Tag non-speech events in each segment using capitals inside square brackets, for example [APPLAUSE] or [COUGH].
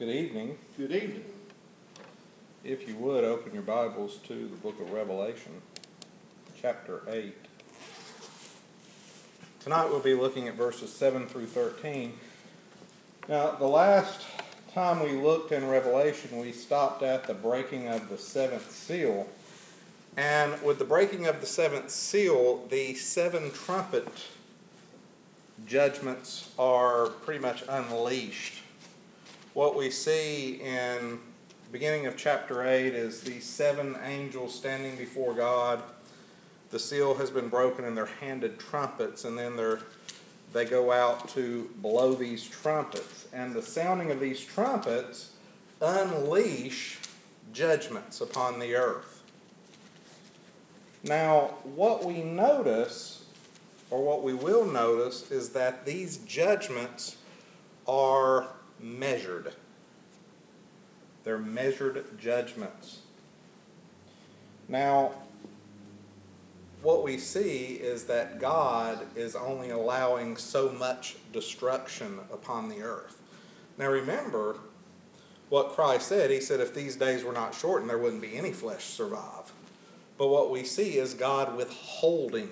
Good evening. Good evening. If you would, open your Bibles to the book of Revelation, chapter 8. Tonight we'll be looking at verses 7 through 13. Now, the last time we looked in Revelation, we stopped at the breaking of the seventh seal. And with the breaking of the seventh seal, the seven trumpet judgments are pretty much unleashed. What we see in the beginning of chapter 8 is these seven angels standing before God. The seal has been broken and they're handed trumpets, and then they're, they go out to blow these trumpets. And the sounding of these trumpets unleash judgments upon the earth. Now, what we notice, or what we will notice, is that these judgments are measured. They're measured judgments. Now, what we see is that God is only allowing so much destruction upon the earth. Now, remember what Christ said. He said, if these days were not shortened, there wouldn't be any flesh survive. But what we see is God withholding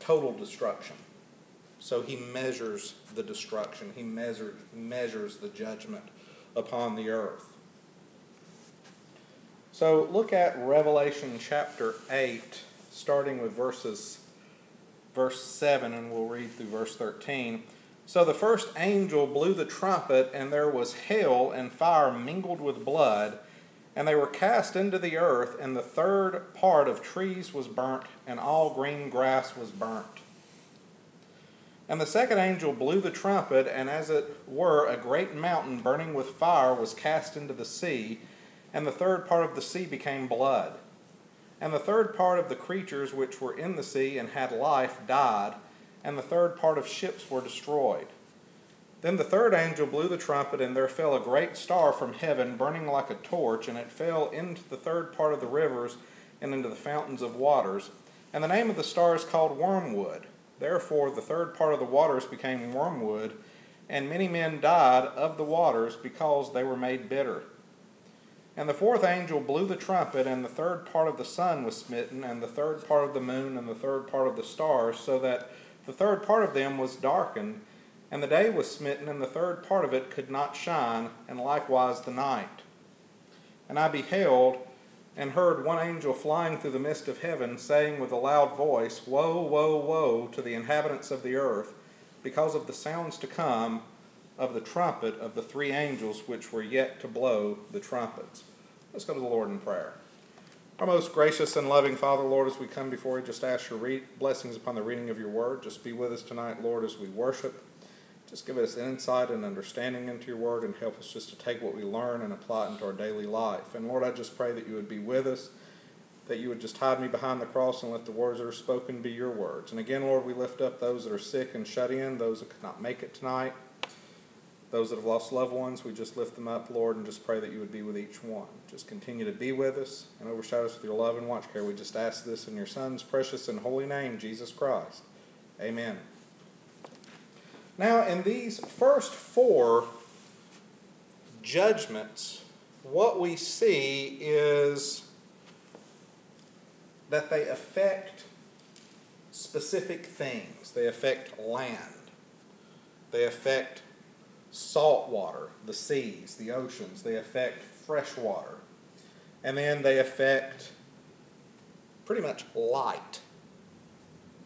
total destruction. So he measures the destruction, he measures, measures the judgment upon the earth. So look at Revelation chapter 8, starting with verses verse 7, and we'll read through verse 13. So the first angel blew the trumpet, and there was hail and fire mingled with blood, and they were cast into the earth, and the third part of trees was burnt, and all green grass was burnt. And the second angel blew the trumpet, and as it were, a great mountain burning with fire was cast into the sea, and the third part of the sea became blood. And the third part of the creatures which were in the sea and had life died, and the third part of ships were destroyed. Then the third angel blew the trumpet, and there fell a great star from heaven, burning like a torch, and it fell into the third part of the rivers and into the fountains of waters. And the name of the star is called Wormwood. Therefore, the third part of the waters became wormwood, and many men died of the waters because they were made bitter. And the fourth angel blew the trumpet, and the third part of the sun was smitten, and the third part of the moon, and the third part of the stars, so that the third part of them was darkened. And the day was smitten, and the third part of it could not shine, and likewise the night. And I beheld, and heard one angel flying through the midst of heaven, saying with a loud voice, Woe, woe, woe to the inhabitants of the earth, because of the sounds to come of the trumpet of the three angels which were yet to blow the trumpets. Let's go to the Lord in prayer. Our most gracious and loving Father, Lord, as we come before you, just ask your re- blessings upon the reading of your word. Just be with us tonight, Lord, as we worship. Just give us insight and understanding into your word and help us just to take what we learn and apply it into our daily life. And Lord, I just pray that you would be with us, that you would just hide me behind the cross and let the words that are spoken be your words. And again, Lord, we lift up those that are sick and shut in, those that could not make it tonight, those that have lost loved ones. We just lift them up, Lord, and just pray that you would be with each one. Just continue to be with us and overshadow us with your love and watch care. We just ask this in your Son's precious and holy name, Jesus Christ. Amen. Now, in these first four judgments, what we see is that they affect specific things. They affect land, they affect salt water, the seas, the oceans, they affect fresh water, and then they affect pretty much light,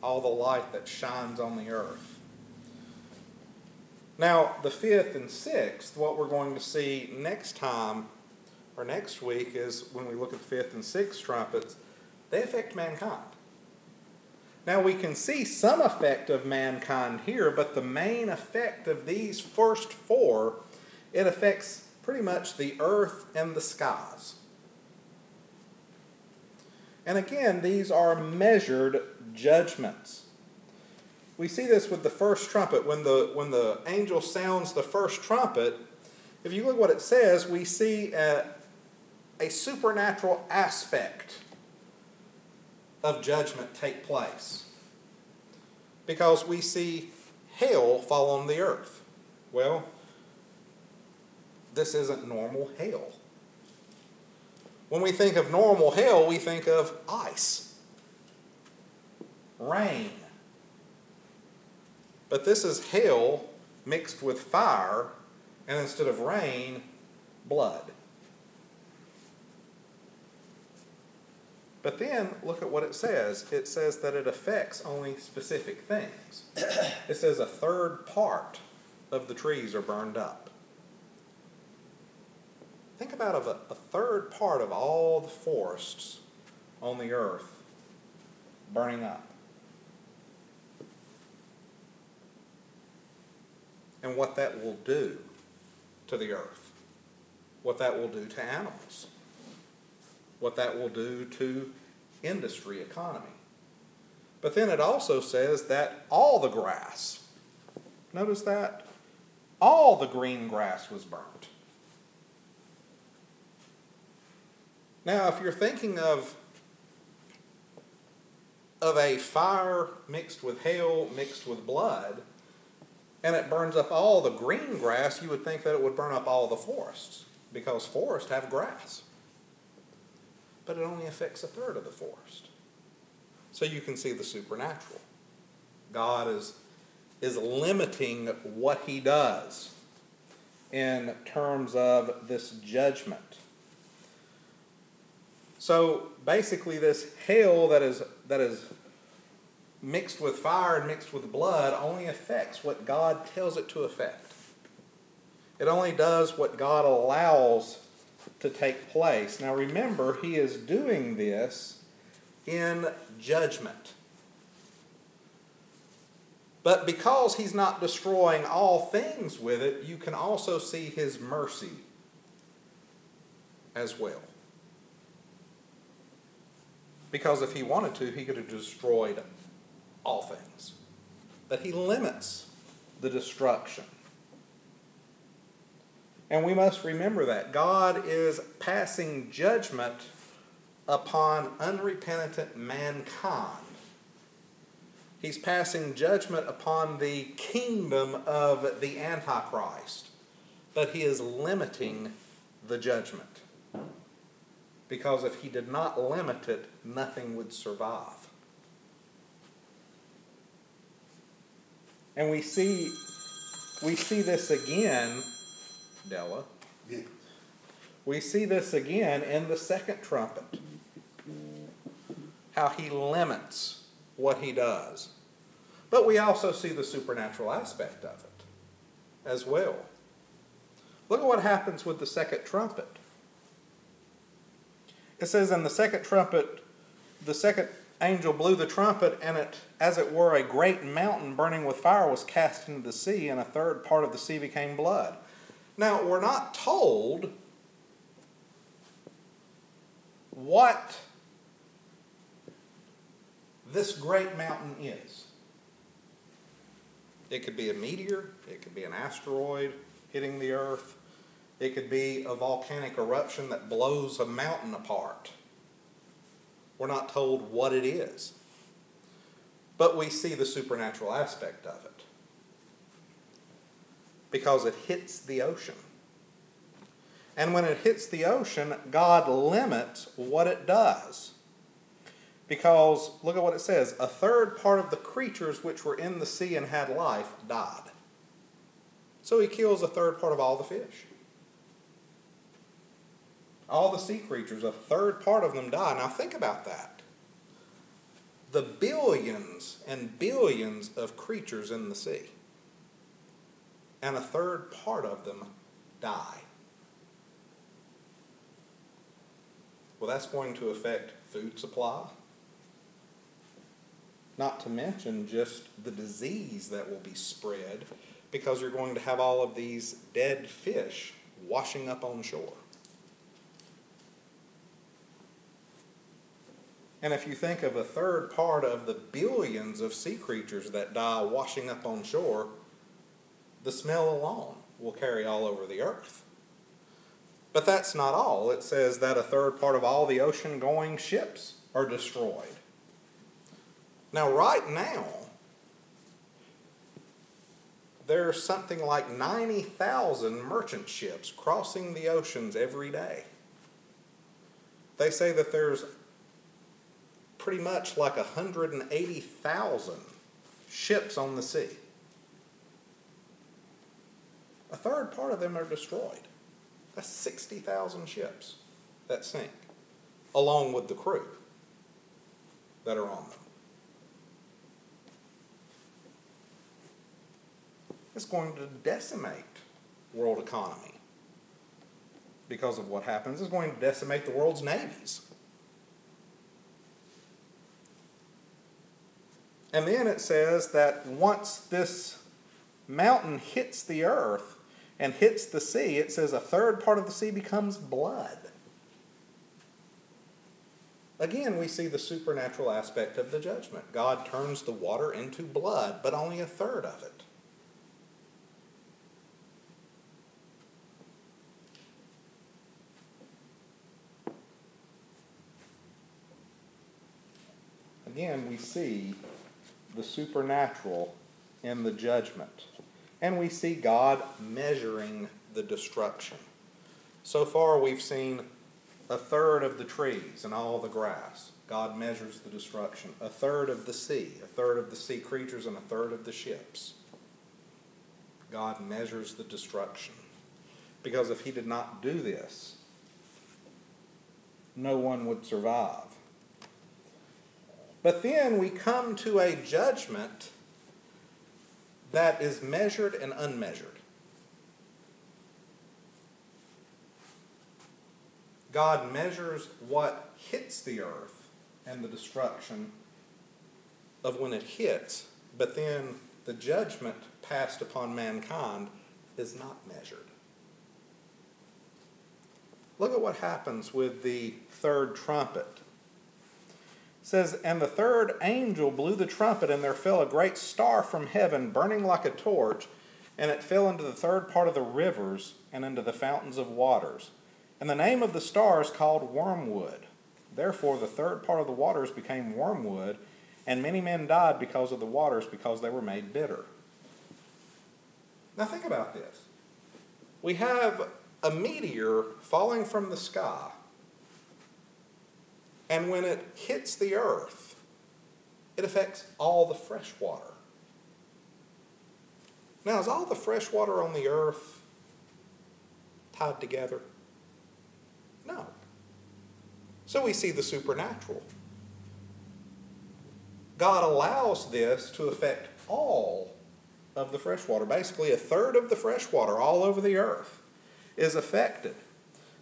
all the light that shines on the earth. Now, the fifth and sixth, what we're going to see next time or next week is when we look at the fifth and sixth trumpets, they affect mankind. Now, we can see some effect of mankind here, but the main effect of these first four, it affects pretty much the earth and the skies. And again, these are measured judgments. We see this with the first trumpet. When the, when the angel sounds the first trumpet, if you look what it says, we see a, a supernatural aspect of judgment take place. Because we see hail fall on the earth. Well, this isn't normal hail. When we think of normal hail, we think of ice, rain. But this is hail mixed with fire, and instead of rain, blood. But then look at what it says. It says that it affects only specific things. [COUGHS] it says a third part of the trees are burned up. Think about a, a third part of all the forests on the earth burning up. And what that will do to the earth, what that will do to animals, what that will do to industry, economy. But then it also says that all the grass, notice that? All the green grass was burnt. Now, if you're thinking of of a fire mixed with hail mixed with blood, and it burns up all the green grass, you would think that it would burn up all the forests because forests have grass. But it only affects a third of the forest. So you can see the supernatural. God is, is limiting what he does in terms of this judgment. So basically, this hail that is, that is mixed with fire and mixed with blood only affects what God tells it to affect. It only does what God allows to take place. Now remember, He is doing this in judgment. But because He's not destroying all things with it, you can also see His mercy as well. Because if he wanted to, he could have destroyed all things. But he limits the destruction. And we must remember that. God is passing judgment upon unrepentant mankind. He's passing judgment upon the kingdom of the Antichrist. But he is limiting the judgment because if he did not limit it, nothing would survive. And we see we see this again, Della. Yeah. We see this again in the second trumpet. How he limits what he does. But we also see the supernatural aspect of it as well. Look at what happens with the second trumpet. It says, in the second trumpet, the second angel blew the trumpet, and it, as it were, a great mountain burning with fire was cast into the sea, and a third part of the sea became blood. Now, we're not told what this great mountain is. It could be a meteor, it could be an asteroid hitting the earth, it could be a volcanic eruption that blows a mountain apart. We're not told what it is. But we see the supernatural aspect of it. Because it hits the ocean. And when it hits the ocean, God limits what it does. Because look at what it says a third part of the creatures which were in the sea and had life died. So he kills a third part of all the fish. All the sea creatures, a third part of them die. Now think about that. The billions and billions of creatures in the sea, and a third part of them die. Well, that's going to affect food supply. Not to mention just the disease that will be spread because you're going to have all of these dead fish washing up on shore. And if you think of a third part of the billions of sea creatures that die washing up on shore, the smell alone will carry all over the earth. But that's not all. It says that a third part of all the ocean going ships are destroyed. Now, right now, there's something like 90,000 merchant ships crossing the oceans every day. They say that there's pretty much like 180,000 ships on the sea. A third part of them are destroyed. That's 60,000 ships that sink, along with the crew that are on them. It's going to decimate world economy because of what happens. It's going to decimate the world's navies. And then it says that once this mountain hits the earth and hits the sea, it says a third part of the sea becomes blood. Again, we see the supernatural aspect of the judgment. God turns the water into blood, but only a third of it. Again, we see the supernatural in the judgment. And we see God measuring the destruction. So far, we've seen a third of the trees and all the grass. God measures the destruction. A third of the sea, a third of the sea creatures, and a third of the ships. God measures the destruction. Because if He did not do this, no one would survive. But then we come to a judgment that is measured and unmeasured. God measures what hits the earth and the destruction of when it hits, but then the judgment passed upon mankind is not measured. Look at what happens with the third trumpet says, And the third angel blew the trumpet, and there fell a great star from heaven, burning like a torch, and it fell into the third part of the rivers and into the fountains of waters. And the name of the star is called wormwood. Therefore, the third part of the waters became wormwood, and many men died because of the waters, because they were made bitter. Now, think about this. We have a meteor falling from the sky and when it hits the earth, it affects all the fresh water. Now, is all the fresh water on the earth tied together? No. So we see the supernatural. God allows this to affect all of the fresh water. Basically, a third of the fresh water all over the earth is affected.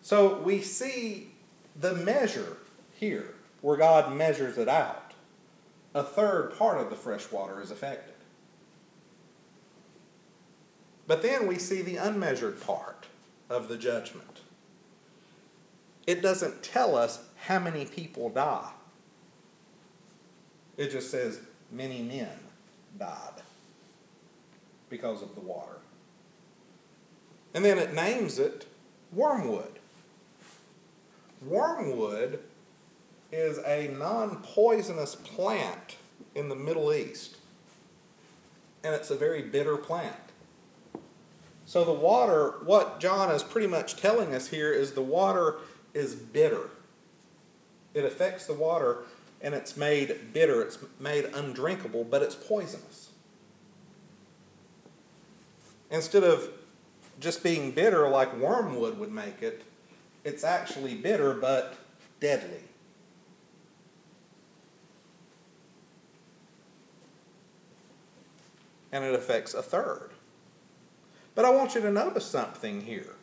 So we see the measure here, where God measures it out, a third part of the fresh water is affected. But then we see the unmeasured part of the judgment. It doesn't tell us how many people die. It just says many men died because of the water. And then it names it wormwood. Wormwood is a non poisonous plant in the Middle East. And it's a very bitter plant. So, the water, what John is pretty much telling us here is the water is bitter. It affects the water and it's made bitter, it's made undrinkable, but it's poisonous. Instead of just being bitter like wormwood would make it, it's actually bitter but deadly. And it affects a third. But I want you to notice something here.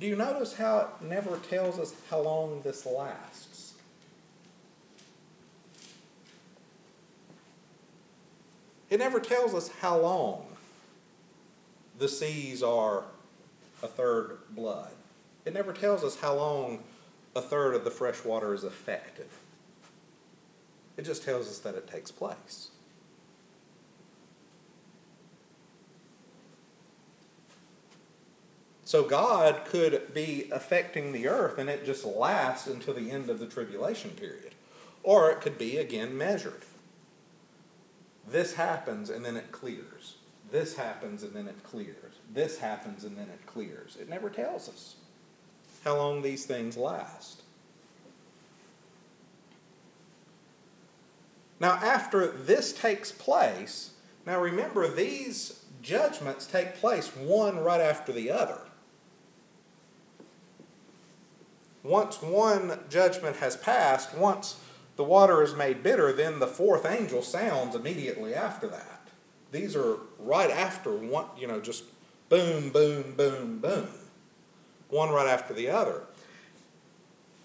Do you notice how it never tells us how long this lasts? It never tells us how long the seas are a third blood. It never tells us how long a third of the fresh water is affected. It just tells us that it takes place. So God could be affecting the earth and it just lasts until the end of the tribulation period. Or it could be again measured. this happens and then it clears. This happens and then it clears. This happens and then it clears. It never tells us how long these things last. Now, after this takes place, now remember, these judgments take place one right after the other. Once one judgment has passed, once the water is made bitter, then the fourth angel sounds immediately after that. These are right after one, you know, just boom, boom, boom, boom. One right after the other.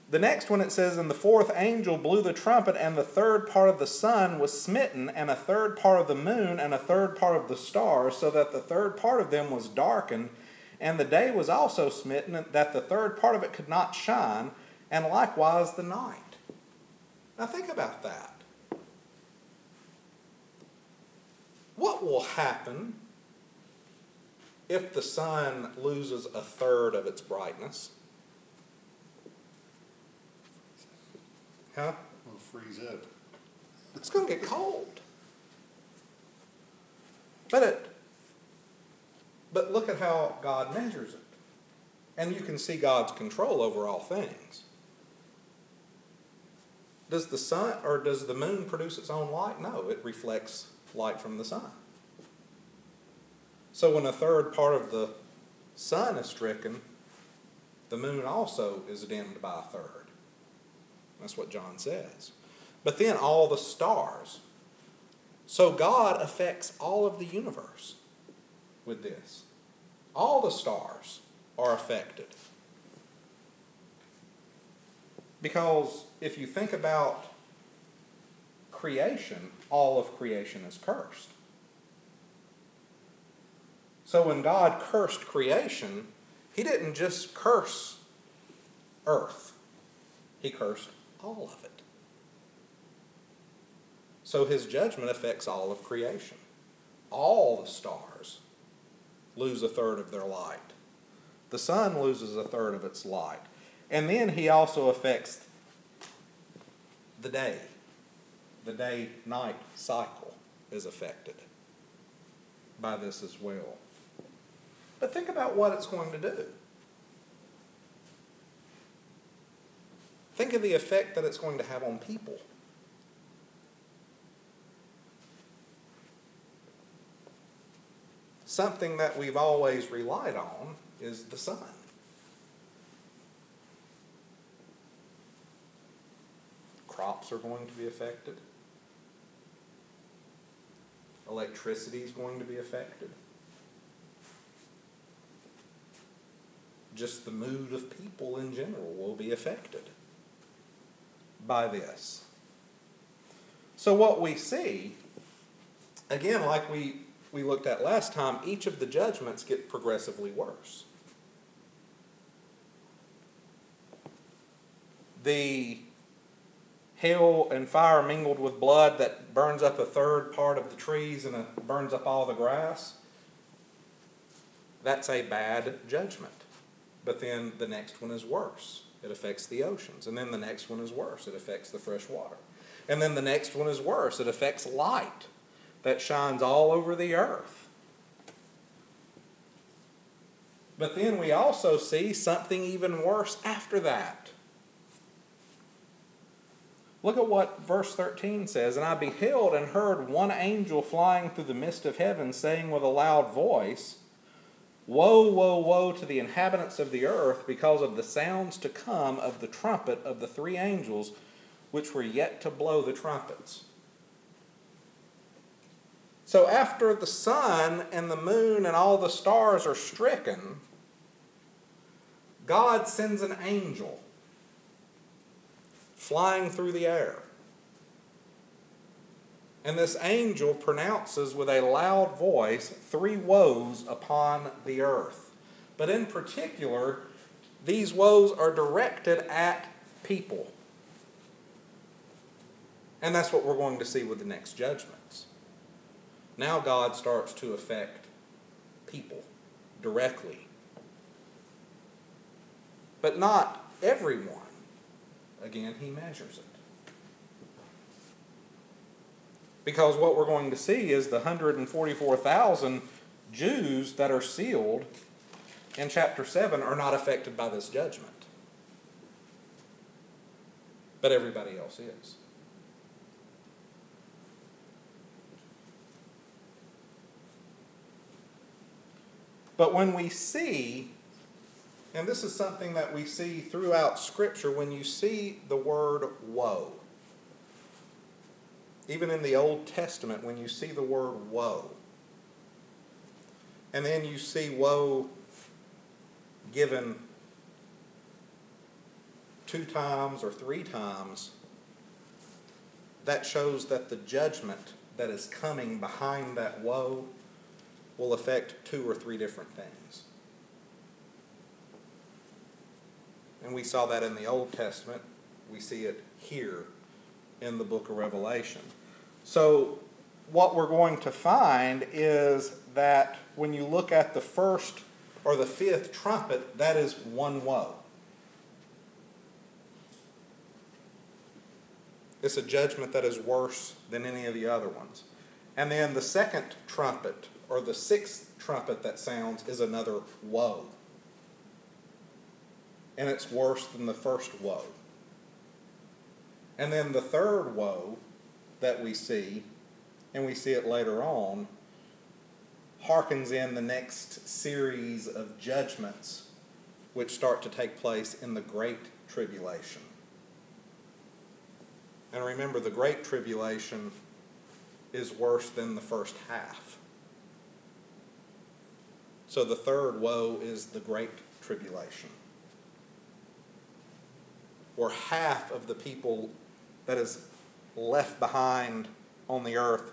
The next one it says, And the fourth angel blew the trumpet, and the third part of the sun was smitten, and a third part of the moon, and a third part of the stars, so that the third part of them was darkened. And the day was also smitten, that the third part of it could not shine, and likewise the night. Now think about that. What will happen if the sun loses a third of its brightness? Huh? It'll freeze up. It's going to get cold. But it, but look at how God measures it. And you can see God's control over all things. Does the sun or does the moon produce its own light? No, it reflects light from the sun. So when a third part of the sun is stricken, the moon also is dimmed by a third. That's what John says. But then all the stars. So God affects all of the universe with this. All the stars are affected. Because if you think about creation, all of creation is cursed. So when God cursed creation, He didn't just curse earth, He cursed all of it. So His judgment affects all of creation. All the stars lose a third of their light, the sun loses a third of its light. And then He also affects the day. The day night cycle is affected by this as well. But think about what it's going to do. Think of the effect that it's going to have on people. Something that we've always relied on is the sun. Crops are going to be affected. Electricity is going to be affected. Just the mood of people in general will be affected by this. So, what we see, again, like we, we looked at last time, each of the judgments get progressively worse. The hail and fire mingled with blood that burns up a third part of the trees and uh, burns up all the grass, that's a bad judgment. But then the next one is worse. It affects the oceans. And then the next one is worse. It affects the fresh water. And then the next one is worse. It affects light that shines all over the earth. But then we also see something even worse after that. Look at what verse 13 says. And I beheld and heard one angel flying through the midst of heaven, saying with a loud voice, Woe, woe, woe to the inhabitants of the earth because of the sounds to come of the trumpet of the three angels which were yet to blow the trumpets. So, after the sun and the moon and all the stars are stricken, God sends an angel flying through the air. And this angel pronounces with a loud voice three woes upon the earth. But in particular, these woes are directed at people. And that's what we're going to see with the next judgments. Now God starts to affect people directly. But not everyone. Again, he measures it. Because what we're going to see is the 144,000 Jews that are sealed in chapter 7 are not affected by this judgment. But everybody else is. But when we see, and this is something that we see throughout Scripture, when you see the word woe, even in the Old Testament, when you see the word woe, and then you see woe given two times or three times, that shows that the judgment that is coming behind that woe will affect two or three different things. And we saw that in the Old Testament. We see it here in the book of Revelation. So, what we're going to find is that when you look at the first or the fifth trumpet, that is one woe. It's a judgment that is worse than any of the other ones. And then the second trumpet, or the sixth trumpet that sounds, is another woe. And it's worse than the first woe. And then the third woe that we see, and we see it later on, harkens in the next series of judgments which start to take place in the Great Tribulation. And remember, the Great Tribulation is worse than the first half. So the third woe is the Great Tribulation, where half of the people that is left behind on the earth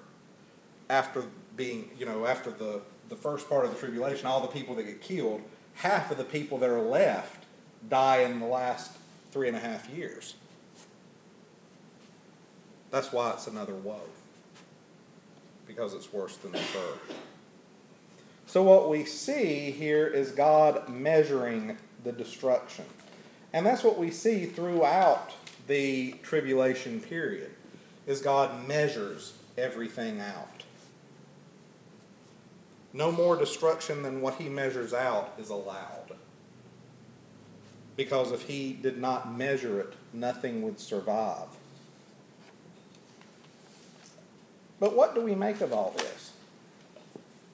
after being, you know, after the, the first part of the tribulation, all the people that get killed, half of the people that are left die in the last three and a half years. That's why it's another woe, because it's worse than the third. So, what we see here is God measuring the destruction. And that's what we see throughout the tribulation period is God measures everything out. No more destruction than what he measures out is allowed. Because if he did not measure it, nothing would survive. But what do we make of all this?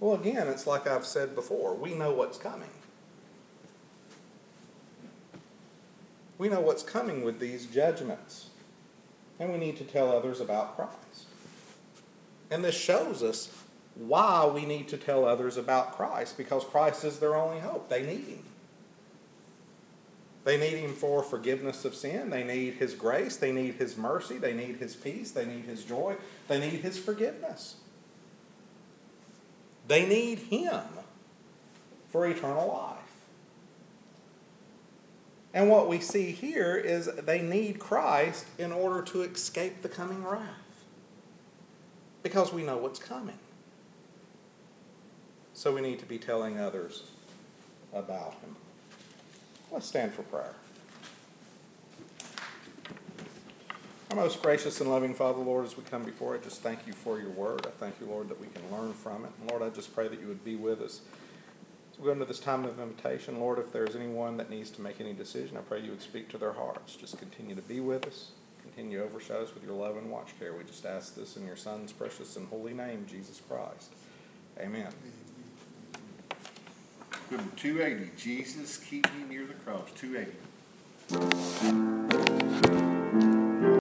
Well, again, it's like I've said before we know what's coming. We know what's coming with these judgments. And we need to tell others about Christ. And this shows us why we need to tell others about Christ because Christ is their only hope. They need Him. They need Him for forgiveness of sin. They need His grace. They need His mercy. They need His peace. They need His joy. They need His forgiveness. They need Him for eternal life. And what we see here is they need Christ in order to escape the coming wrath. Because we know what's coming. So we need to be telling others about him. Let's stand for prayer. Our most gracious and loving Father, Lord, as we come before I just thank you for your word. I thank you, Lord, that we can learn from it. And Lord, I just pray that you would be with us. As we go into this time of invitation, Lord, if there's anyone that needs to make any decision, I pray you would speak to their hearts. Just continue to be with us. Continue to overshadow us with your love and watch care. We just ask this in your Son's precious and holy name, Jesus Christ. Amen. Number 280, Jesus, keep me near the cross. 280.